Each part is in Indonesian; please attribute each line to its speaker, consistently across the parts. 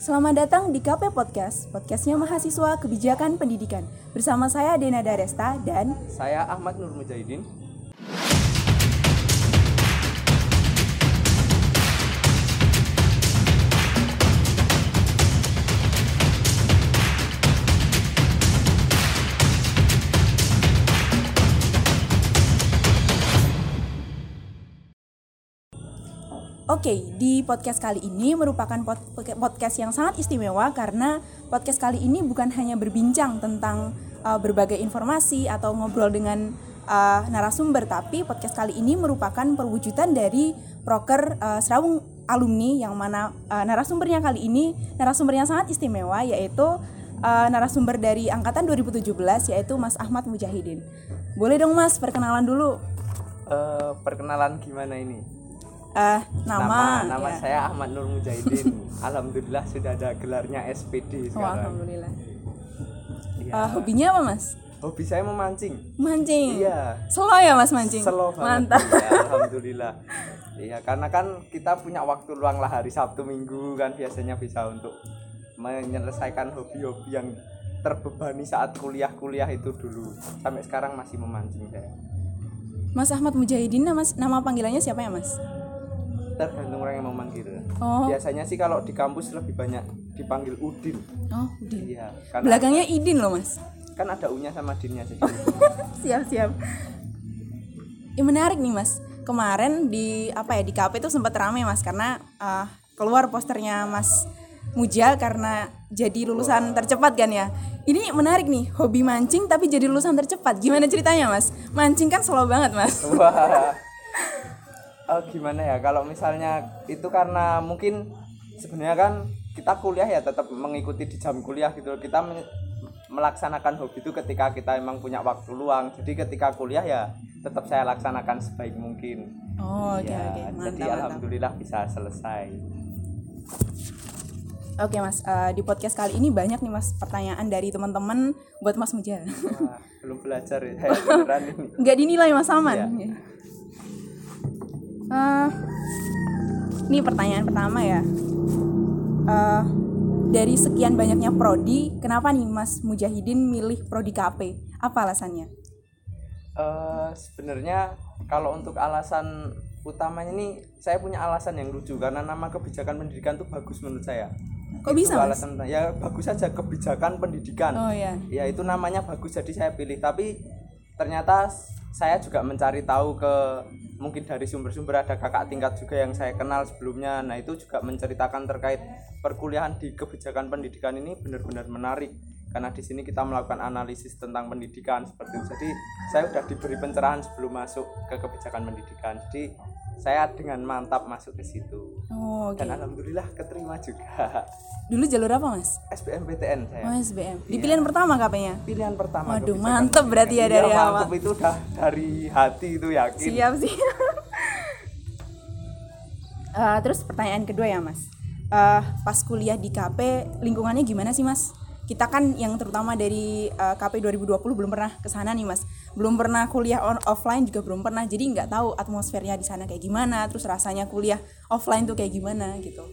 Speaker 1: Selamat datang di KP Podcast, podcastnya mahasiswa kebijakan pendidikan. Bersama saya Dena Daresta dan
Speaker 2: Saya Ahmad Nur Mujahidin.
Speaker 1: Oke, di podcast kali ini merupakan pod- podcast yang sangat istimewa karena podcast kali ini bukan hanya berbincang tentang uh, berbagai informasi atau ngobrol dengan uh, narasumber, tapi podcast kali ini merupakan perwujudan dari proker uh, Serawung alumni yang mana uh, narasumbernya kali ini narasumber yang sangat istimewa yaitu uh, narasumber dari angkatan 2017 yaitu Mas Ahmad Mujahidin. Boleh dong Mas perkenalan dulu.
Speaker 2: Eh, perkenalan gimana ini?
Speaker 1: Uh, nama,
Speaker 2: nama
Speaker 1: ya.
Speaker 2: saya Ahmad Nur Mujahidin. Alhamdulillah sudah ada gelarnya SPD
Speaker 1: Oh,
Speaker 2: sekarang.
Speaker 1: alhamdulillah.
Speaker 2: Iya.
Speaker 1: Uh, hobinya apa mas?
Speaker 2: Hobi saya memancing.
Speaker 1: Mancing.
Speaker 2: Iya.
Speaker 1: Slow ya mas mancing.
Speaker 2: Slow banget.
Speaker 1: Mantap.
Speaker 2: Ya, alhamdulillah. Iya, karena kan kita punya waktu luang lah hari Sabtu Minggu kan biasanya bisa untuk menyelesaikan hobi-hobi yang terbebani saat kuliah-kuliah itu dulu. Sampai sekarang masih memancing saya.
Speaker 1: Mas Ahmad Mujahidin nama nama panggilannya siapa ya mas?
Speaker 2: Tergantung orang yang mau manggil.
Speaker 1: Oh,
Speaker 2: Biasanya sih kalau di kampus lebih banyak dipanggil Udin.
Speaker 1: oh, Udin.
Speaker 2: Iya, kan
Speaker 1: Belakangnya Idin loh mas.
Speaker 2: kan ada U-nya sama Dinnya sih.
Speaker 1: siap siap. Ya menarik nih mas. Kemarin di apa ya di KP itu sempat rame mas karena uh, keluar posternya Mas Muja karena jadi lulusan tercepat kan ya. Ini menarik nih, hobi mancing tapi jadi lulusan tercepat. Gimana ceritanya mas? Mancing kan slow banget mas.
Speaker 2: Wah. Oh, gimana ya kalau misalnya itu karena mungkin sebenarnya kan kita kuliah ya tetap mengikuti di jam kuliah gitu. Kita melaksanakan hobi itu ketika kita emang punya waktu luang. Jadi ketika kuliah ya tetap saya laksanakan sebaik mungkin.
Speaker 1: Oh, oke
Speaker 2: Ya,
Speaker 1: oke,
Speaker 2: jadi
Speaker 1: mantap mantap.
Speaker 2: alhamdulillah bisa selesai.
Speaker 1: Oke mas, Eh, di podcast kali ini banyak nih mas pertanyaan dari teman-teman buat Mas Muja.
Speaker 2: Wah, belum belajar ya saya beneran ini.
Speaker 1: Nggak dinilai mas aman.
Speaker 2: Iya.
Speaker 1: Eh, ini pertanyaan pertama ya. Eh, dari sekian banyaknya prodi, kenapa nih Mas Mujahidin milih prodi KP? Apa alasannya?
Speaker 2: Eh, sebenarnya kalau untuk alasan utamanya ini saya punya alasan yang lucu karena nama kebijakan pendidikan itu bagus menurut saya.
Speaker 1: Kok bisa
Speaker 2: Itu
Speaker 1: mas?
Speaker 2: alasan ya bagus saja kebijakan pendidikan.
Speaker 1: Oh ya.
Speaker 2: Ya itu namanya bagus jadi saya pilih tapi ternyata saya juga mencari tahu ke mungkin dari sumber-sumber ada kakak tingkat juga yang saya kenal sebelumnya. Nah, itu juga menceritakan terkait perkuliahan di kebijakan pendidikan ini benar-benar menarik karena di sini kita melakukan analisis tentang pendidikan seperti itu. Jadi, saya sudah diberi pencerahan sebelum masuk ke kebijakan pendidikan. Jadi, saya dengan mantap masuk ke situ.
Speaker 1: Oh, oke.
Speaker 2: Dan alhamdulillah keterima juga.
Speaker 1: Dulu jalur apa mas?
Speaker 2: SBMPTN saya.
Speaker 1: Oh SBM. Di pilihan pertama KP-nya.
Speaker 2: pilihan pertama
Speaker 1: Waduh, mantep berarti ya
Speaker 2: pendidikan.
Speaker 1: dari
Speaker 2: Iya,
Speaker 1: awal.
Speaker 2: mantep itu udah dari hati itu yakin
Speaker 1: Siap sih. Eh, terus pertanyaan kedua ya mas, Eh, pas kuliah di KP lingkungannya gimana sih mas? Kita kan yang terutama dari eh, KP 2020 belum pernah ke sana nih mas, belum pernah kuliah on offline juga belum pernah, jadi nggak tahu atmosfernya di sana kayak gimana, terus rasanya kuliah offline tuh kayak gimana gitu.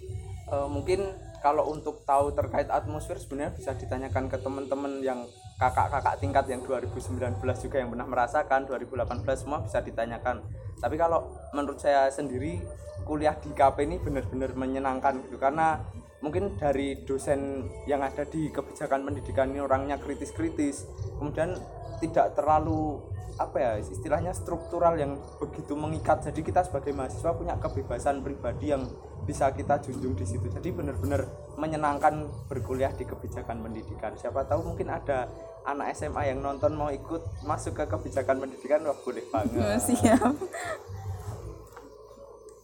Speaker 2: Eh, mungkin kalau untuk tahu terkait atmosfer sebenarnya bisa ditanyakan ke teman-teman yang kakak-kakak tingkat yang 2019 juga yang pernah merasakan 2018 semua bisa ditanyakan tapi kalau menurut saya sendiri kuliah di KP ini benar-benar menyenangkan gitu karena mungkin dari dosen yang ada di kebijakan pendidikan ini orangnya kritis-kritis. Kemudian tidak terlalu apa ya istilahnya struktural yang begitu mengikat. Jadi kita sebagai mahasiswa punya kebebasan pribadi yang bisa kita junjung di situ. Jadi benar-benar menyenangkan berkuliah di kebijakan pendidikan. Siapa tahu mungkin ada anak SMA yang nonton mau ikut masuk ke kebijakan pendidikan wah boleh banget.
Speaker 1: Siap.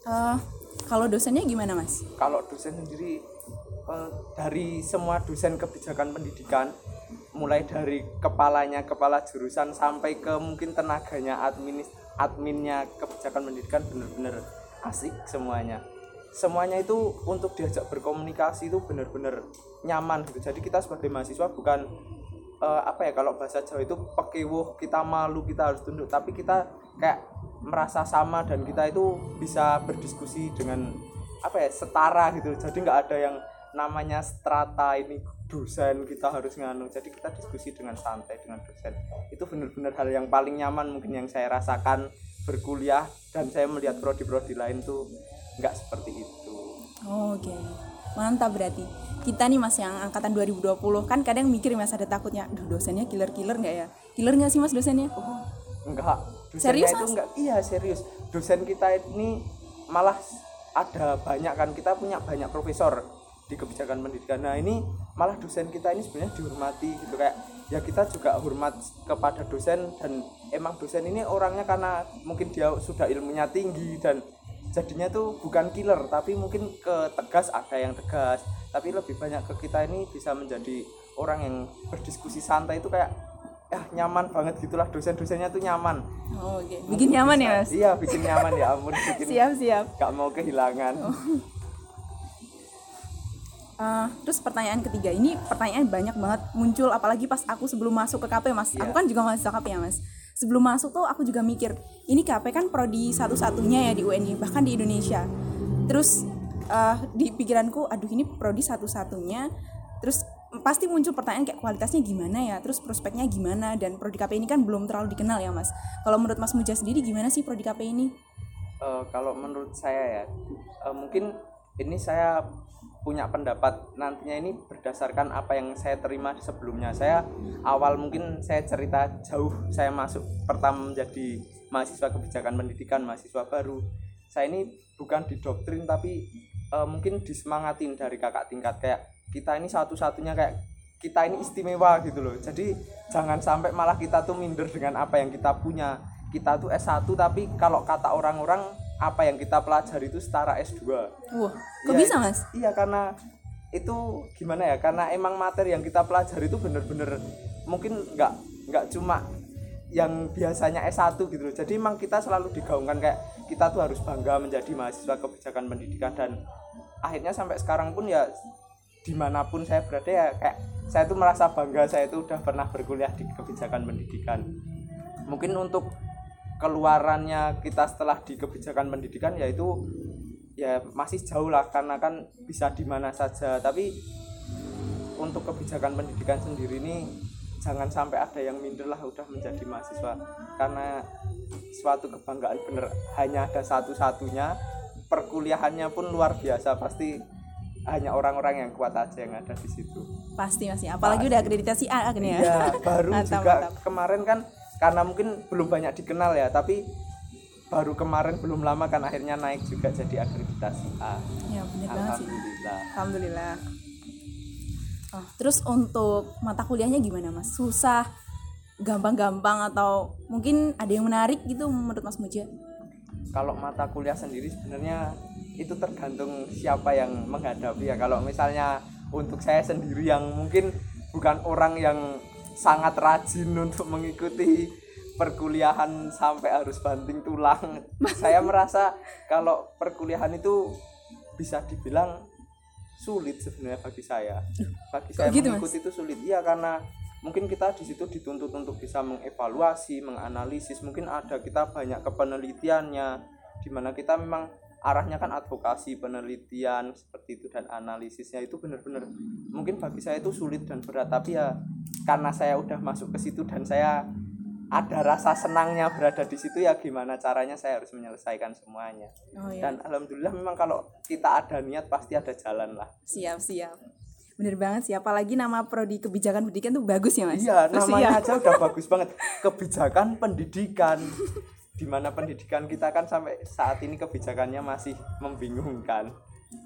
Speaker 1: Eh, kalau dosennya gimana mas?
Speaker 2: kalau dosen sendiri eh, dari semua dosen kebijakan pendidikan mulai dari kepalanya kepala jurusan sampai ke mungkin tenaganya admin adminnya kebijakan pendidikan benar-benar asik semuanya. Semuanya itu untuk diajak berkomunikasi itu benar-benar nyaman gitu. Jadi kita sebagai mahasiswa bukan eh, apa ya kalau bahasa Jawa itu pekewuh kita malu kita harus tunduk. Tapi kita kayak merasa sama dan kita itu bisa berdiskusi dengan apa ya setara gitu jadi nggak ada yang namanya strata ini dosen kita harus nganu jadi kita diskusi dengan santai dengan dosen itu benar-benar hal yang paling nyaman mungkin yang saya rasakan berkuliah dan saya melihat prodi-prodi lain tuh nggak seperti itu
Speaker 1: Oh, Oke, mantap berarti. Kita nih mas yang angkatan 2020 kan kadang mikir mas ada takutnya, duh dosennya killer-killer nggak ya? Killer nggak sih mas dosennya?
Speaker 2: oh enggak dosennya
Speaker 1: Serius,
Speaker 2: itu enggak iya serius. Dosen kita ini malah ada banyak kan kita punya banyak profesor di kebijakan pendidikan. Nah ini malah dosen kita ini sebenarnya dihormati gitu. Kayak ya kita juga hormat kepada dosen dan emang dosen ini orangnya karena mungkin dia sudah ilmunya tinggi dan jadinya tuh bukan killer tapi mungkin ke tegas ada yang tegas. Tapi lebih banyak ke kita ini bisa menjadi orang yang berdiskusi santai itu kayak ya nyaman banget gitulah dosen-dosennya tuh nyaman
Speaker 1: Oh, Oke, bikin nyaman ya mas?
Speaker 2: iya bikin nyaman ya ampun bikin
Speaker 1: Siap siap.
Speaker 2: gak mau kehilangan
Speaker 1: Eh, terus pertanyaan ketiga ini pertanyaan banyak banget muncul apalagi pas aku sebelum masuk ke KP mas.
Speaker 2: Iya.
Speaker 1: Aku kan juga mahasiswa KP ya mas. Sebelum masuk tuh aku juga mikir ini KP kan prodi satu-satunya ya di UNY bahkan di Indonesia. Terus eh, di pikiranku aduh ini prodi satu-satunya. Terus pasti muncul pertanyaan kayak kualitasnya gimana ya, terus prospeknya gimana dan prodi KP ini kan belum terlalu dikenal ya mas. Kalau menurut Mas Muja sendiri gimana sih prodi KP ini?
Speaker 2: Eh, kalau menurut saya ya eh, mungkin ini saya punya pendapat nantinya ini berdasarkan apa yang saya terima sebelumnya saya awal mungkin saya cerita jauh saya masuk pertama menjadi mahasiswa kebijakan pendidikan mahasiswa baru saya ini bukan didoktrin tapi eh, mungkin disemangatin dari kakak tingkat kayak kita ini satu-satunya kayak kita ini istimewa gitu loh jadi jangan sampai malah kita tuh minder dengan apa yang kita punya kita tuh S1 tapi kalau kata orang-orang apa yang kita pelajari itu setara S2
Speaker 1: Wah, kok
Speaker 2: Iya,
Speaker 1: bisa mas?
Speaker 2: Iya karena itu gimana ya? Karena emang materi yang kita pelajari itu bener-bener mungkin nggak nggak cuma yang biasanya S1 gitu loh. Jadi emang kita selalu digaungkan kayak kita tuh harus bangga menjadi mahasiswa kebijakan pendidikan dan akhirnya sampai sekarang pun ya di mana pun saya berada ya kayak saya tuh merasa bangga saya itu udah pernah berkuliah di kebijakan pendidikan. Mungkin untuk keluarannya kita setelah di kebijakan pendidikan yaitu ya masih jauh lah karena kan bisa di mana saja. Tapi untuk kebijakan pendidikan sendiri ini jangan sampai ada yang minder lah udah menjadi mahasiswa. Karena suatu kebanggaan bener hanya ada satu-satunya. Perkuliahannya pun luar biasa pasti hanya orang-orang yang kuat aja yang ada di situ
Speaker 1: Pasti mas ya. Apalagi udah akreditasi A kan ya.
Speaker 2: Iya, baru
Speaker 1: Mantap,
Speaker 2: juga
Speaker 1: mantap.
Speaker 2: kemarin kan karena mungkin belum banyak dikenal ya, tapi baru kemarin belum lama kan akhirnya naik juga jadi akreditasi A.
Speaker 1: Ya banget sih.
Speaker 2: Alhamdulillah.
Speaker 1: Alhamdulillah. Oh, terus untuk mata kuliahnya gimana mas? Susah, gampang-gampang atau mungkin ada yang menarik gitu menurut Mas Muja?
Speaker 2: Kalau mata kuliah sendiri sebenarnya itu tergantung siapa yang menghadapi ya. Kalau misalnya untuk saya sendiri yang mungkin bukan orang yang sangat rajin untuk mengikuti perkuliahan sampai harus banting tulang. saya merasa kalau perkuliahan itu bisa dibilang sulit sebenarnya bagi saya. Bagi saya
Speaker 1: gitu,
Speaker 2: mengikuti itu sulit. Iya karena mungkin kita di situ dituntut untuk bisa mengevaluasi, menganalisis. Mungkin ada kita banyak kepenelitiannya di mana kita memang arahnya kan advokasi, penelitian seperti itu dan analisisnya itu benar-benar mungkin bagi saya itu sulit dan berat tapi ya karena saya udah masuk ke situ dan saya ada rasa senangnya berada di situ ya gimana caranya saya harus menyelesaikan semuanya
Speaker 1: Oh iya.
Speaker 2: dan alhamdulillah memang kalau kita ada niat pasti ada jalan lah
Speaker 1: Siap siap. Bener banget sih. Apalagi nama prodi kebijakan pendidikan tuh bagus ya mas.
Speaker 2: iya
Speaker 1: Terus
Speaker 2: namanya
Speaker 1: iya.
Speaker 2: aja udah bagus banget kebijakan pendidikan di mana pendidikan kita kan sampai saat ini kebijakannya masih membingungkan.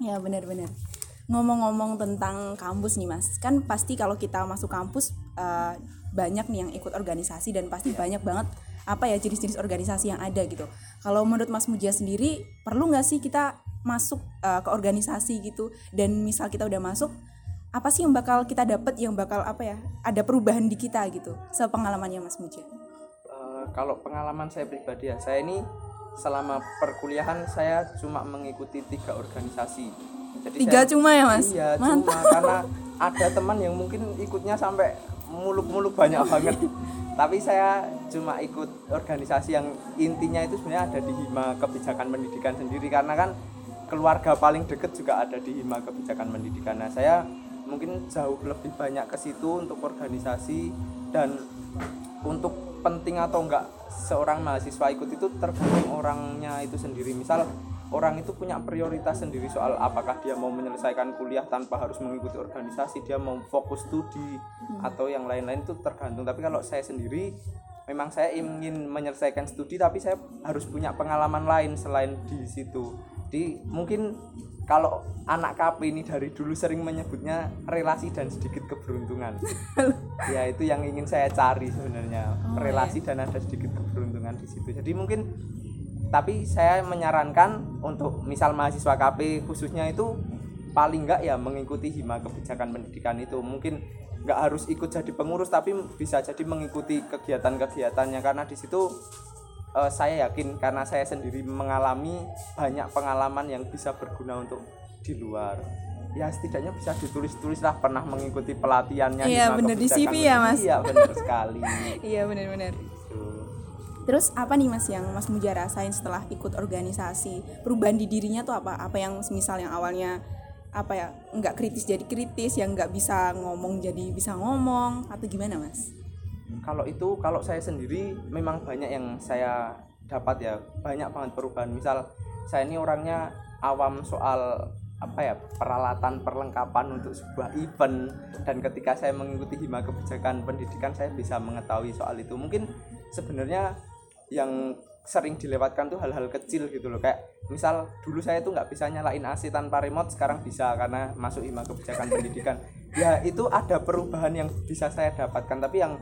Speaker 1: Ya benar-benar. Ngomong-ngomong tentang kampus nih mas, kan pasti kalau kita masuk kampus eh, banyak nih yang ikut organisasi dan pasti banyak banget apa ya jenis-jenis organisasi yang ada gitu. Kalau menurut Mas Muja sendiri perlu nggak sih kita masuk eh, ke organisasi gitu? Dan misal kita udah masuk apa sih yang bakal kita dapat yang bakal apa ya ada perubahan di kita gitu? Sepengalamannya Mas Muja
Speaker 2: Eh, kalau pengalaman saya pribadi ya saya ini selama perkuliahan saya cuma mengikuti tiga organisasi. Jadi
Speaker 1: tiga
Speaker 2: saya-
Speaker 1: cuma ya Mas?
Speaker 2: Iya,
Speaker 1: mantap.
Speaker 2: cuma karena ada teman yang mungkin ikutnya sampai muluk-muluk banyak banget. Tapi saya cuma ikut organisasi yang intinya itu sebenarnya ada di hima kebijakan pendidikan sendiri. Karena kan keluarga paling deket juga ada di hima kebijakan pendidikan. Nah saya mungkin jauh lebih banyak ke situ untuk organisasi dan untuk penting atau enggak seorang mahasiswa ikut itu tergantung orangnya itu sendiri. Misal orang itu punya prioritas sendiri soal apakah dia mau menyelesaikan kuliah tanpa harus mengikuti organisasi dia mau fokus studi hmm. atau yang lain-lain itu tergantung. Tapi kalau saya sendiri memang saya ingin menyelesaikan studi tapi saya harus punya pengalaman lain selain di situ. Di mungkin kalau anak KP ini dari dulu sering menyebutnya relasi dan sedikit keberuntungan. Ya itu yang ingin saya cari sebenarnya. Oh, relasi iya. dan ada sedikit keberuntungan di situ. Jadi mungkin tapi saya menyarankan untuk misal mahasiswa KP khususnya itu paling enggak ya mengikuti hima kebijakan pendidikan itu. Mungkin nggak harus ikut jadi pengurus tapi bisa jadi mengikuti kegiatan-kegiatannya. Karena di situ uh, saya yakin karena saya sendiri mengalami banyak pengalaman yang bisa berguna untuk di luar ya setidaknya bisa ditulis-tulis lah pernah mengikuti pelatihannya
Speaker 1: iya benar di CV ya mas
Speaker 2: iya benar sekali
Speaker 1: iya benar-benar Terus apa nih mas yang mas Muja rasain setelah ikut organisasi? Perubahan di dirinya tuh apa? Apa yang misal yang awalnya apa ya nggak kritis jadi kritis, yang nggak bisa ngomong jadi bisa ngomong atau gimana mas?
Speaker 2: Kalau itu kalau saya sendiri memang banyak yang saya dapat ya. Banyak banget perubahan. Misal saya ini orangnya awam soal apa ya peralatan perlengkapan untuk sebuah event. Dan ketika saya mengikuti hima kebijakan pendidikan saya bisa mengetahui soal itu. Mungkin sebenarnya yang sering dilewatkan tuh hal-hal kecil gitu loh. Kayak misal dulu saya tuh nggak bisa nyalain AC tanpa remote sekarang bisa karena masuk hima kebijakan pendidikan. Ya itu ada perubahan yang bisa saya dapatkan. Tapi yang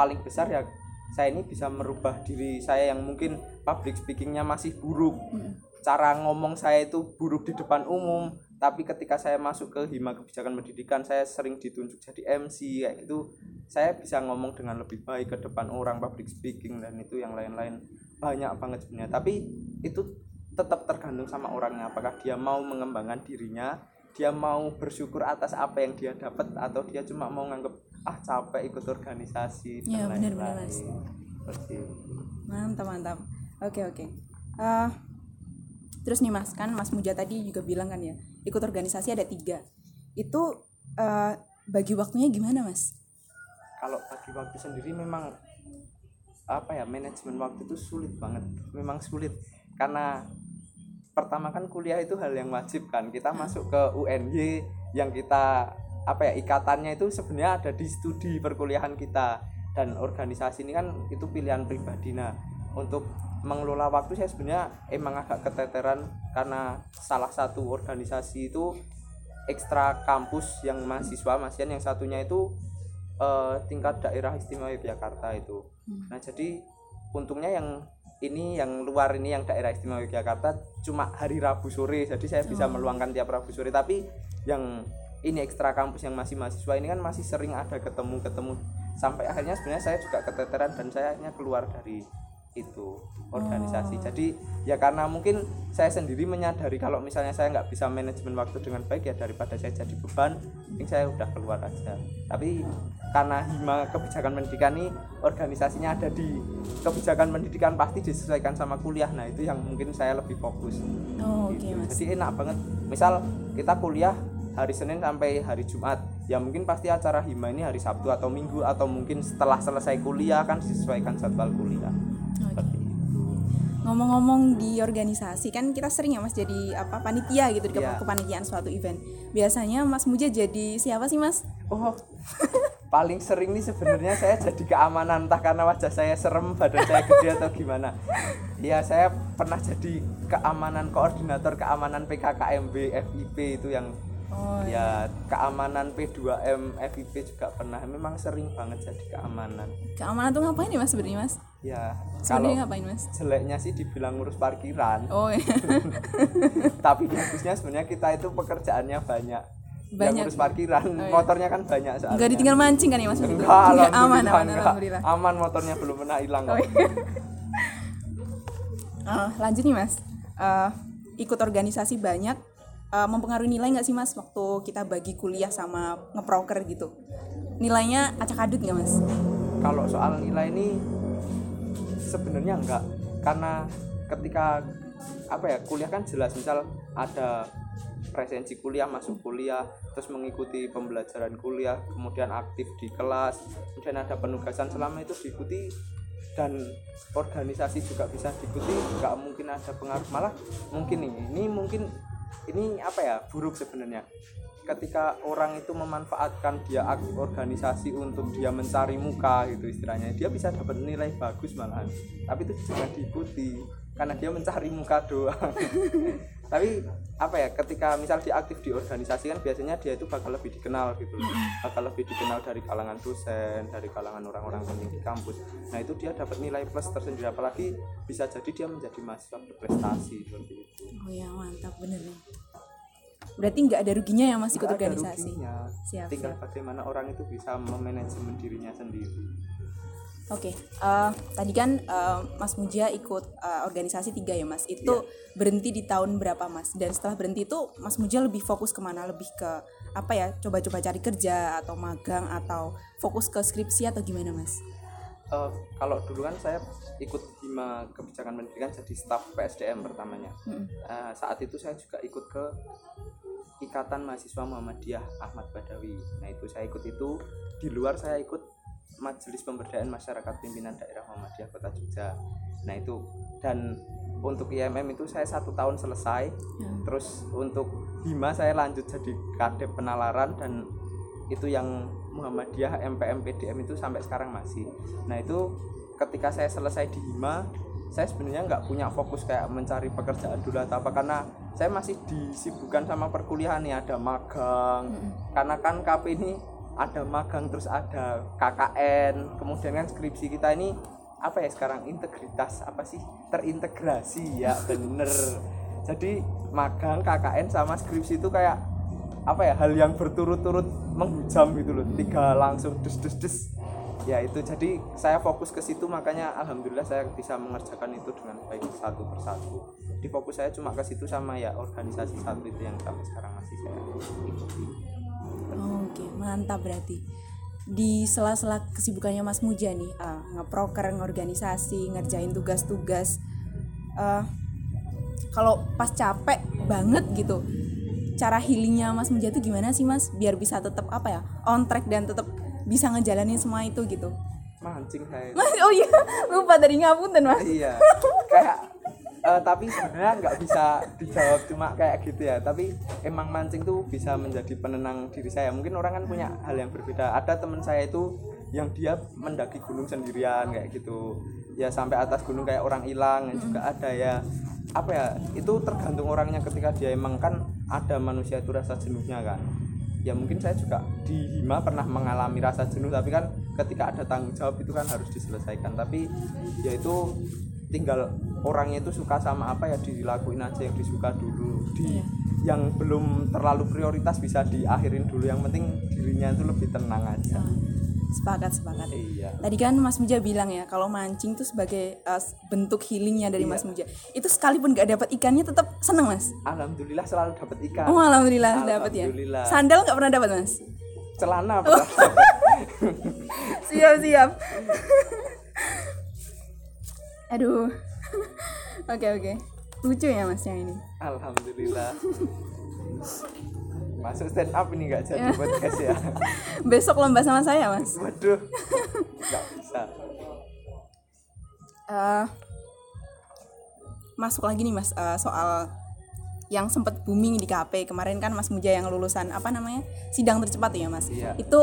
Speaker 2: paling besar ya saya ini bisa merubah diri saya yang mungkin public speakingnya masih buruk. Hmm. cara ngomong saya itu buruk di depan umum tapi ketika saya masuk ke hima kebijakan pendidikan saya sering ditunjuk jadi MC kayak gitu. Saya bisa ngomong dengan lebih baik ke depan orang public speaking dan itu yang lain-lain. Banyak banget sebenarnya. Tapi itu tetap tergantung sama orangnya. Apakah dia mau mengembangkan dirinya dia mau bersyukur atas apa yang dia dapat atau dia cuma mau nganggap ah capek ikut organisasi
Speaker 1: ya benar-benar mas. Mantap mantap. Oke oke. Uh, terus nih mas kan mas Muja tadi juga bilang kan ya ikut organisasi ada tiga. Itu uh, bagi waktunya gimana mas?
Speaker 2: Kalau bagi waktu sendiri memang apa ya manajemen waktu itu sulit banget. Memang sulit. Karena pertama kan kuliah itu hal yang wajib kan. Kita masuk ke UNY yang kita apa ya ikatannya itu sebenarnya ada di studi perkuliahan kita dan organisasi ini kan itu pilihan pribadi nah untuk mengelola waktu saya sebenarnya emang agak keteteran karena salah satu organisasi itu ekstra kampus yang mahasiswa mahasiswa yang satunya itu uh, tingkat daerah istimewa Yogyakarta itu hmm. nah jadi untungnya yang ini yang luar ini yang daerah istimewa Yogyakarta cuma hari Rabu sore jadi saya bisa oh. meluangkan tiap Rabu sore tapi yang ini ekstra kampus yang masih mahasiswa ini kan masih sering ada ketemu ketemu sampai akhirnya sebenarnya saya juga keteteran dan saya akhirnya keluar dari itu organisasi. Oh. Jadi ya karena mungkin saya sendiri menyadari kalau misalnya saya nggak bisa manajemen waktu dengan baik ya daripada saya jadi beban, mungkin saya udah keluar aja. Tapi karena hima kebijakan pendidikan ini organisasinya ada di kebijakan pendidikan pasti disesuaikan sama kuliah. Nah itu yang mungkin saya lebih fokus.
Speaker 1: Oh, gitu. okay,
Speaker 2: Jadi enak banget. Misal kita kuliah hari Senin sampai hari Jumat. Ya mungkin pasti acara hima ini hari Sabtu atau Minggu atau mungkin setelah selesai kuliah kan disesuaikan jadwal kuliah.
Speaker 1: Ngomong-ngomong di organisasi kan kita sering ya mas jadi apa panitia gitu di yeah. kepanitiaan suatu event. Biasanya mas Muja jadi siapa sih mas?
Speaker 2: Oh paling sering nih sebenarnya saya jadi keamanan entah karena wajah saya serem badan saya gede atau gimana. Ya saya pernah jadi keamanan koordinator keamanan PKKMB FIP itu yang oh, ya iya. keamanan P2M FIP juga pernah. Memang sering banget jadi keamanan.
Speaker 1: Keamanan tuh ngapain nih mas sebenarnya mas?
Speaker 2: Ya
Speaker 1: kalau ngapain mas?
Speaker 2: jeleknya sih dibilang ngurus parkiran.
Speaker 1: Oh iya.
Speaker 2: tapi bagusnya sebenarnya kita itu pekerjaannya banyak banyak. ngurus parkiran. Oh, iya. motornya kan banyak soalnya.
Speaker 1: Enggak ditinggal mancing kan ya mas?
Speaker 2: Enggak, enggak aman aman enggak. alhamdulillah aman motornya belum pernah hilang oh, iya.
Speaker 1: uh, lanjut nih mas. Uh, ikut organisasi banyak uh, mempengaruhi nilai nggak sih mas waktu kita bagi kuliah sama ngeproker gitu? Nilainya acak adut nggak mas?
Speaker 2: Kalau soal nilai ini sebenarnya enggak karena ketika apa ya kuliah kan jelas misal ada presensi kuliah masuk kuliah terus mengikuti pembelajaran kuliah kemudian aktif di kelas kemudian ada penugasan selama itu diikuti dan organisasi juga bisa diikuti nggak mungkin ada pengaruh. Malah mungkin ini ini mungkin ini apa ya buruk sebenarnya. Ketika orang itu memanfaatkan dia organisasi untuk dia mencari muka gitu istilahnya dia bisa dapat nilai bagus malahan. Tapi itu juga diikuti karena dia mencari muka doang tapi apa ya ketika misal dia aktif di organisasi kan biasanya dia itu bakal lebih dikenal gitu. Loh. bakal lebih dikenal dari kalangan dosen dari kalangan orang-orang penting di kampus. Nah itu dia dapat nilai plus tersendiri. Apalagi bisa jadi dia menjadi mahasiswa berprestasi seperti itu.
Speaker 1: Oh ya mantap bener nih. Berarti nggak ada ruginya ya mas ikut organisasi?
Speaker 2: ruginya.
Speaker 1: siap
Speaker 2: tinggal
Speaker 1: siap.
Speaker 2: bagaimana orang itu bisa memanajemen dirinya sendiri
Speaker 1: Oke, eh, tadi kan eh, Mas Muja ikut eh, organisasi tiga ya Mas. Itu
Speaker 2: Iya.
Speaker 1: berhenti di tahun berapa Mas? Dan setelah berhenti itu Mas Muja lebih fokus ke mana? Lebih ke apa ya? Coba-coba cari kerja atau magang atau fokus ke skripsi atau gimana Mas?
Speaker 2: Eh, kalau dulu kan saya ikut hima kebijakan pendidikan jadi staf PSDM pertamanya
Speaker 1: Mm-mm.
Speaker 2: Eh, saat itu saya juga ikut ke Ikatan Mahasiswa Muhammadiyah Ahmad Badawi. Nah itu saya ikut itu di luar saya ikut Majelis Pemberdayaan Masyarakat Pimpinan Daerah Muhammadiyah Kota Jogja. Nah itu dan untuk IMM itu saya satu tahun selesai.
Speaker 1: Ya.
Speaker 2: Terus untuk Hima saya lanjut jadi kadep penalaran dan itu yang Muhammadiyah MPM PDM itu sampai sekarang masih. Nah itu ketika saya selesai di Hima saya sebenarnya nggak punya fokus kayak mencari pekerjaan dulu atau apa karena saya masih disibukkan sama perkuliahan nih ada magang karena kan KP ini ada magang terus ada KKN kemudian kan skripsi kita ini apa ya sekarang integritas apa sih? Terintegrasi ya bener. Jadi magang KKN sama skripsi itu kayak apa ya hal yang berturut-turut menghujam gitu loh. Tiga langsung des des des. Ya itu. Jadi saya fokus ke situ makanya alhamdulillah saya bisa mengerjakan itu dengan baik satu persatu. Di fokus saya cuma ke situ sama ya organisasi satu itu yang sampai sekarang masih saya ikuti
Speaker 1: Oke, mantap berarti. Di sela-sela kesibukannya Mas Muja nih, ah, ngeproker, ngorganisasi, ngerjain tugas-tugas. eh, kalau pas capek banget gitu, cara healingnya Mas Muja tuh gimana sih Mas? Biar bisa tetap apa ya, on track dan tetap bisa ngejalanin semua itu gitu.
Speaker 2: mancing saya
Speaker 1: Mas, oh iya, lupa tadi ngapunten Mas.
Speaker 2: iya eh, tapi sebenarnya nggak bisa dijawab cuma kayak gitu ya. Tapi emang mancing tuh bisa menjadi penenang diri saya. Mungkin orang kan punya hal yang berbeda. Ada teman saya itu yang dia mendaki gunung sendirian kayak gitu. Ya sampai atas gunung kayak orang hilang dan juga ada ya. Apa ya? Itu tergantung orangnya ketika dia emang kan ada manusia itu rasa jenuhnya kan. Ya mungkin saya juga di Hima pernah mengalami rasa jenuh. Tapi kan ketika ada tanggung jawab itu kan harus diselesaikan. Tapi ya itu tinggal orangnya itu suka sama apa ya dilakuin aja yang disuka dulu di
Speaker 1: Iya.
Speaker 2: yang belum terlalu prioritas bisa diakhirin dulu yang penting dirinya itu lebih tenang aja
Speaker 1: Sepakat, sepakat.
Speaker 2: iya
Speaker 1: Tadi kan Mas Muja bilang ya kalau mancing tuh sebagai uh, bentuk healingnya dari
Speaker 2: Iya.
Speaker 1: Mas Muja. Itu sekalipun gak dapat ikannya tetap seneng Mas.
Speaker 2: alhamdulillah selalu dapat ikan
Speaker 1: Oh alhamdulillah dapat ya. Sandal nggak pernah dapat Mas.
Speaker 2: celana
Speaker 1: Oh. siap siap. Aduh. Oke oke. Lucu ya Mas yang ini.
Speaker 2: alhamdulillah masuk stand up ini nggak
Speaker 1: Iya.
Speaker 2: jadi podcast ya
Speaker 1: Besok lomba sama saya Mas.
Speaker 2: waduh nggak bisa
Speaker 1: Eh, masuk lagi nih Mas eh, soal yang sempat booming di KP kemarin kan Mas Muja yang lulusan apa namanya sidang tercepat ya Mas.
Speaker 2: Iya.
Speaker 1: Itu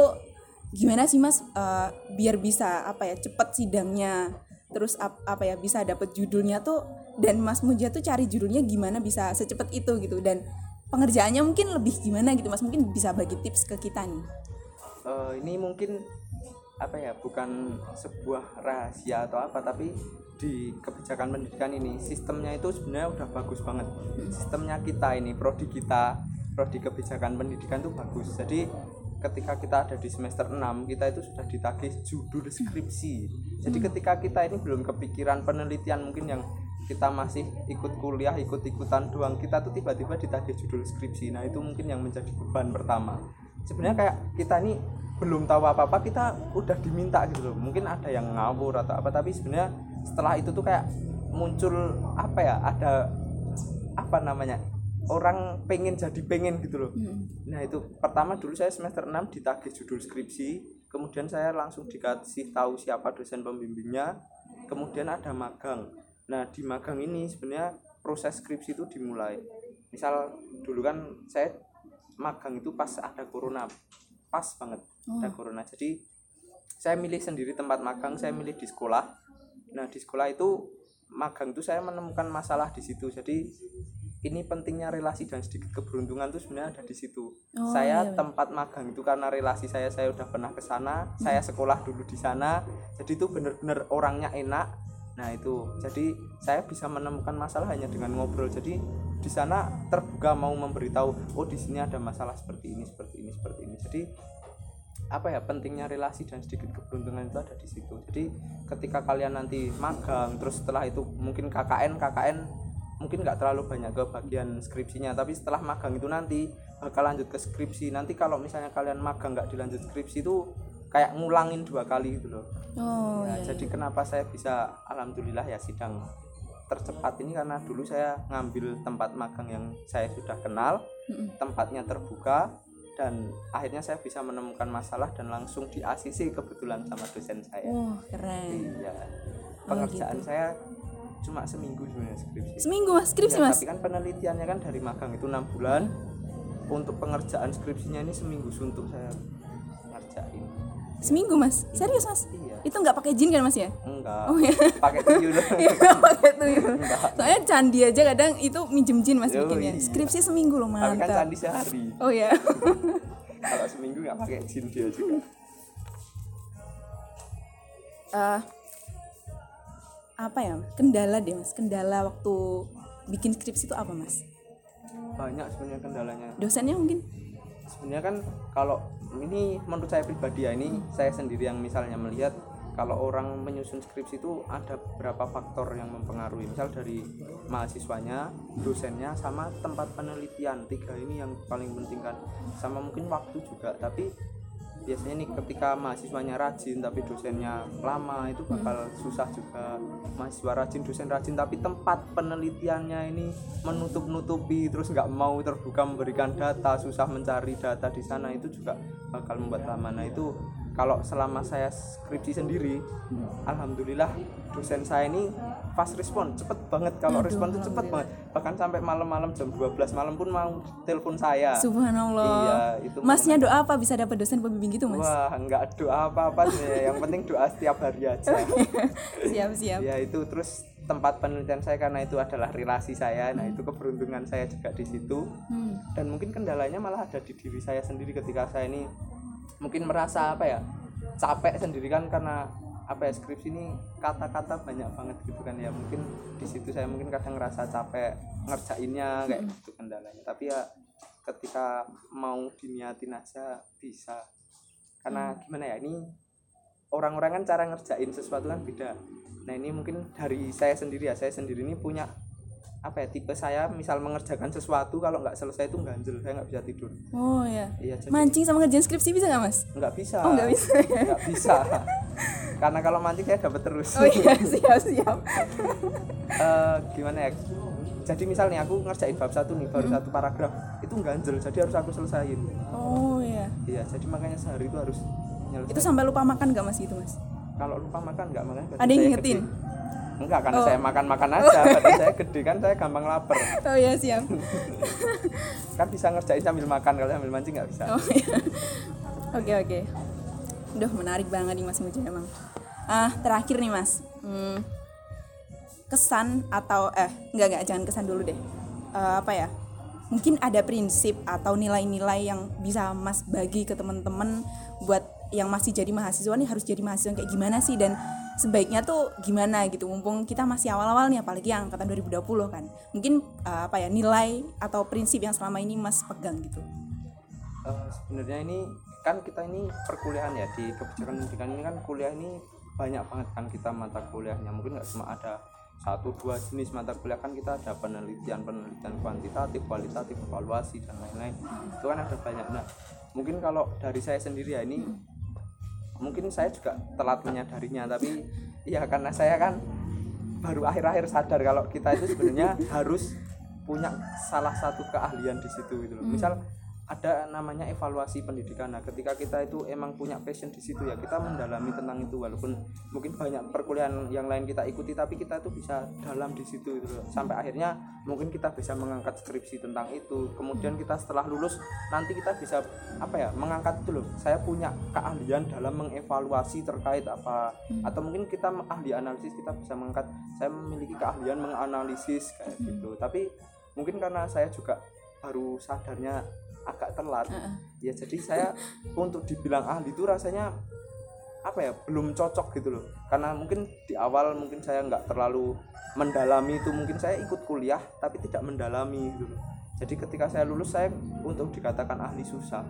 Speaker 1: gimana sih Mas eh, biar bisa apa ya cepat sidangnya terus ap- apa ya bisa dapet judulnya tuh dan Mas Muja tuh cari judulnya gimana bisa secepat itu gitu. Dan pengerjaannya mungkin lebih gimana gitu Mas? Mungkin bisa bagi tips ke kita nih.
Speaker 2: Eh, ini mungkin apa ya bukan sebuah rahasia atau apa tapi di kebijakan pendidikan ini sistemnya itu sebenarnya udah bagus banget. Sistemnya kita ini prodi kita prodi kebijakan pendidikan itu bagus. Jadi ketika kita ada di semester 6 kita itu sudah ditagih judul skripsi. Jadi ketika kita ini belum kepikiran penelitian mungkin yang kita masih ikut kuliah ikut-ikutan doang kita tuh tiba-tiba ditagih judul skripsi. Nah itu mungkin yang menjadi beban pertama. Sebenarnya kayak kita ini belum tahu apa-apa kita udah diminta gitu loh. Mungkin ada yang ngawur atau apa tapi sebenarnya setelah itu tuh kayak muncul apa ya ada apa namanya orang pengen jadi pengen gitu loh.
Speaker 1: Hmm.
Speaker 2: nah itu pertama dulu saya semester 6 ditagih judul skripsi kemudian saya langsung dikasih tahu siapa dosen pembimbingnya kemudian ada magang. Nah di magang ini sebenarnya proses skripsi itu dimulai. Misal dulu kan saya magang itu pas ada corona pas banget ada corona. Jadi saya milih sendiri tempat magang saya milih di sekolah. Nah di sekolah itu magang itu saya menemukan masalah di situ. Jadi ini pentingnya relasi dan sedikit keberuntungan itu sebenarnya ada di situ.
Speaker 1: Oh,
Speaker 2: saya
Speaker 1: iya, iya.
Speaker 2: tempat magang itu karena relasi saya saya udah pernah ke sana saya sekolah dulu di sana. Jadi itu benar-benar orangnya enak. Nah itu. Jadi saya bisa menemukan masalah hanya dengan ngobrol. Jadi di sana terbuka mau memberitahu oh di sini ada masalah seperti ini seperti ini seperti ini. Jadi apa ya pentingnya relasi dan sedikit keberuntungan itu ada di situ. Jadi ketika kalian nanti magang terus setelah itu mungkin KKN KKN mungkin nggak terlalu banyak ke bagian skripsinya tapi setelah magang itu nanti bakal lanjut ke skripsi nanti kalau misalnya kalian magang nggak dilanjut skripsi itu kayak ngulangin dua kali gitu loh
Speaker 1: Oh
Speaker 2: Nah,
Speaker 1: iya.
Speaker 2: jadi kenapa saya bisa alhamdulillah ya sidang tercepat ini karena dulu saya ngambil tempat magang yang saya sudah kenal tempatnya terbuka dan akhirnya saya bisa menemukan masalah dan langsung di ACC kebetulan sama dosen saya
Speaker 1: Oh keren.
Speaker 2: iya
Speaker 1: Oh,
Speaker 2: pengerjaan
Speaker 1: gitu.
Speaker 2: saya cuma seminggu sebenarnya skripsi
Speaker 1: Seminggu mas skripsi
Speaker 2: Ya,
Speaker 1: mas.
Speaker 2: tapi kan penelitiannya kan dari magang itu enam bulan untuk pengerjaan skripsinya ini seminggu suntuk saya ngerjain
Speaker 1: Seminggu mas. Serius mas?
Speaker 2: iya
Speaker 1: Itu nggak pakai jin kan mas ya?
Speaker 2: enggak
Speaker 1: Oh ya.
Speaker 2: pakai tuyul
Speaker 1: Iya pakai tuyul.
Speaker 2: Enggak.
Speaker 1: Soalnya candi aja kadang itu minjem jin mas
Speaker 2: Yo,
Speaker 1: bikinnya.
Speaker 2: iya.
Speaker 1: Skripsi seminggu loh
Speaker 2: tapi kan candi sehari
Speaker 1: Oh ya.
Speaker 2: kalau seminggu nggak pakai jin dia juga
Speaker 1: Eh, apa ya kendala deh mas. Kendala waktu bikin skripsi itu apa mas?
Speaker 2: Banyak sebenarnya kendalanya.
Speaker 1: Dosennya mungkin?
Speaker 2: Sebenarnya kan kalau ini menurut saya pribadi ya ini saya sendiri yang misalnya melihat kalau orang menyusun skripsi itu ada beberapa faktor yang mempengaruhi. Misal dari mahasiswanya dosennya sama tempat penelitian. Tiga ini yang paling penting kan. Sama mungkin waktu juga tapi biasanya nih ketika mahasiswanya rajin tapi dosennya lama itu bakal susah juga. Mahasiswa rajin dosen rajin tapi tempat penelitiannya ini menutup nutupi terus nggak mau terbuka memberikan data susah mencari data di sana itu juga bakal membuat lama. Nah itu kalau selama saya skripsi sendiri alhamdulillah dosen saya ini fast respon cepet banget kalau
Speaker 1: Aduh,
Speaker 2: respon itu cepet banget bahkan sampai malam-malam jam 12 malam pun mau telepon saya
Speaker 1: subhanallah
Speaker 2: Iya, itu
Speaker 1: masnya doa apa bisa dapat dosen pembimbing gitu mas
Speaker 2: Wah, enggak doa apa-apa sih. Yang penting doa setiap hari aja.
Speaker 1: siap siap
Speaker 2: ya itu terus tempat penelitian saya karena itu adalah relasi saya. Nah, itu keberuntungan saya juga di situ.
Speaker 1: Hmm.
Speaker 2: Dan mungkin kendalanya malah ada di diri saya sendiri ketika saya ini mungkin merasa apa ya? capek sendiri kan karena apa ya skripsi ini kata-kata banyak banget gitu kan ya. Mungkin di situ saya mungkin kadang ngerasa capek ngerjainnya kayak gitu kendalanya. Tapi ya ketika mau diniatin aja bisa. Karena gimana ya ini orang-orang kan cara ngerjain sesuatu kan beda. Nah ini mungkin dari saya sendiri ya saya sendiri ini punya apa ya tipe saya misal mengerjakan sesuatu kalau nggak selesai itu ganjel saya nggak bisa tidur.
Speaker 1: Oh ya
Speaker 2: iya jadi
Speaker 1: mancing sama ngerjain skripsi bisa nggak mas?
Speaker 2: Nggak bisa.
Speaker 1: Oh, nggak bisa. Ya?
Speaker 2: nggak bisa. Karena kalau mancing saya dapat terus.
Speaker 1: Oh iya siap siap.
Speaker 2: Eh, gimana ya? Jadi misalnya aku ngerjain bab satu nih baru satu paragraf itu ganjel jadi harus aku selesaiin.
Speaker 1: Oh iya.
Speaker 2: Iya jadi makanya sehari itu harus nyelesain.
Speaker 1: itu sampai lupa makan nggak mas gitu mas?
Speaker 2: Kalau lupa makan nggak makanya
Speaker 1: Ada yang
Speaker 2: saya
Speaker 1: ngingetin?
Speaker 2: Enggak karena
Speaker 1: Oh.
Speaker 2: saya makan makan aja badan saya gede kan saya gampang lapar
Speaker 1: oh iya siap
Speaker 2: kan bisa ngerjain sambil makan kalau sambil mancing nggak bisa
Speaker 1: Oh iya. Oke oke. Duh menarik banget nih Mas Muja emang. Ah terakhir nih Mas. Hmm, kesan atau eh enggak enggak jangan kesan dulu deh. Eh, apa ya? Mungkin ada prinsip atau nilai-nilai yang bisa Mas bagi ke teman-teman buat yang masih jadi mahasiswa nih harus jadi mahasiswa kayak gimana sih dan sebaiknya tuh gimana gitu. Mumpung kita masih awal-awal nih apalagi yang angkatan 2020 kan. Mungkin eh, apa ya nilai atau prinsip yang selama ini Mas pegang gitu.
Speaker 2: Eh, sebenarnya ini kan kita ini perkuliahan ya di kebijakan pendidikan ini kan kuliah ini banyak banget kan kita mata kuliahnya. Mungkin nggak cuma ada satu dua jenis mata kuliah kan kita ada penelitian penelitian kuantitatif kualitatif evaluasi dan lain-lain. Itu kan ada banyak. Nah mungkin kalau dari saya sendiri ya ini mungkin saya juga telat menyadarinya tapi ya karena saya kan baru akhir-akhir sadar kalau kita itu sebenarnya harus punya salah satu keahlian di situ gitu loh
Speaker 1: Hmm.
Speaker 2: misal ada namanya evaluasi pendidikan. Nah ketika kita itu emang punya passion di situ ya kita mendalami tentang itu walaupun mungkin banyak perkuliahan yang lain kita ikuti tapi kita itu bisa dalam di situ loh. Sampai akhirnya mungkin kita bisa mengangkat skripsi tentang itu. Kemudian kita setelah lulus nanti kita bisa apa ya mengangkat itu loh. Saya punya keahlian dalam mengevaluasi terkait apa. Atau mungkin kita ahli analisis kita bisa mengangkat. Saya memiliki keahlian menganalisis kayak gitu. Tapi mungkin karena saya juga baru sadarnya agak telat. Ya jadi saya untuk dibilang ahli itu rasanya apa ya belum cocok gitu loh. Karena mungkin di awal mungkin saya nggak terlalu mendalami itu mungkin saya ikut kuliah tapi tidak mendalami gitu loh. Jadi ketika saya lulus saya untuk dikatakan ahli susah.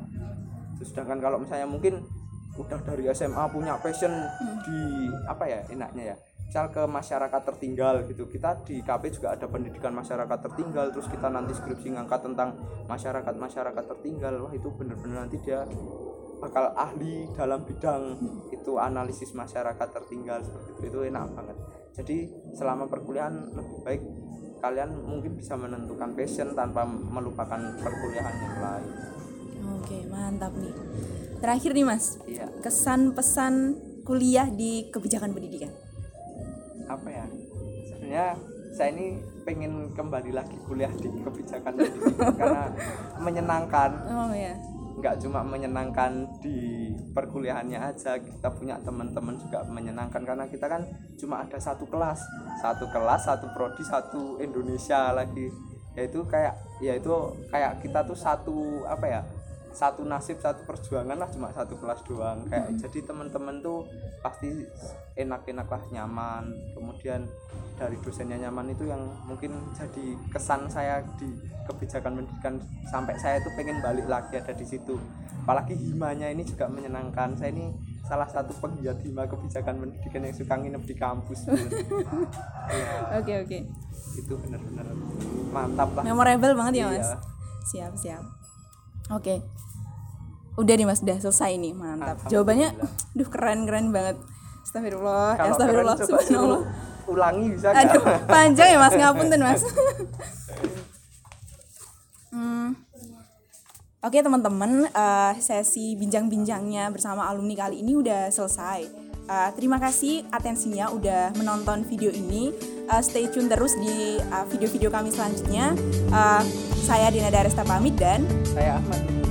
Speaker 2: Terus sedangkan kalau misalnya mungkin udah dari SMA punya passion di apa ya enaknya ya misal ke masyarakat tertinggal gitu. Kita di KP juga ada pendidikan masyarakat tertinggal terus kita nanti skripsi ngangkat tentang masyarakat masyarakat tertinggal. Wah itu bener-bener nanti dia bakal ahli dalam bidang itu analisis masyarakat tertinggal seperti itu. Itu enak banget. Jadi selama perkuliahan lebih baik kalian mungkin bisa menentukan passion tanpa melupakan perkuliahan yang lain.
Speaker 1: Oke, mantap nih. Terakhir nih Mas,
Speaker 2: iya.
Speaker 1: Kesan pesan kuliah di kebijakan pendidikan.
Speaker 2: Apa ya sebenarnya saya ini pengen kembali lagi kuliah di kebijakan pendidikan karena menyenangkan.
Speaker 1: Oh ya.
Speaker 2: nggak cuma menyenangkan di perkuliahannya aja kita punya teman-teman juga menyenangkan karena kita kan cuma ada satu kelas. Satu kelas satu prodi satu Indonesia lagi. Yaitu kayak yaitu kayak kita tuh satu apa ya satu nasib satu perjuangan lah cuma satu kelas doang kayak jadi teman-teman tuh pasti enak-enak lah nyaman kemudian dari dosennya nyaman itu yang mungkin jadi kesan saya di kebijakan pendidikan sampai saya tuh pengen balik lagi ada di situ apalagi himanya ini juga menyenangkan saya ini salah satu penggiat hima kebijakan pendidikan yang suka nginep di kampus Iya,
Speaker 1: Oke oke.
Speaker 2: itu benar-benar mantap lah
Speaker 1: Memorable banget ya
Speaker 2: Iya.
Speaker 1: Mas. Siap siap. Oke. Udah nih Mas, udah selesai nih, mantap. Jawabannya, duh keren keren banget. Astagfirullah, ya,
Speaker 2: kalau
Speaker 1: astagfirullah,
Speaker 2: keren
Speaker 1: subhanallah.
Speaker 2: ulangi bisa nggak
Speaker 1: Aduh, panjang ya Mas, ngapunten Mas. Hmm. Oke teman-teman, eh, sesi bincang-bincangnya bersama alumni kali ini udah selesai. Eh, terima kasih atensinya udah menonton video ini. Eh, stay tune terus di video-video kami selanjutnya. Eh, saya Dina Daresta pamit dan
Speaker 2: saya Ahmad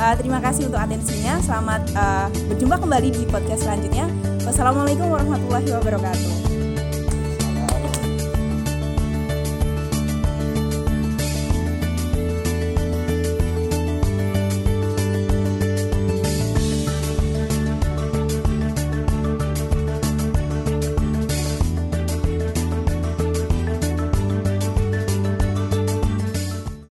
Speaker 1: Eh, terima kasih untuk atensinya. Selamat eh, berjumpa kembali di podcast selanjutnya. Wassalamualaikum warahmatullahi wabarakatuh.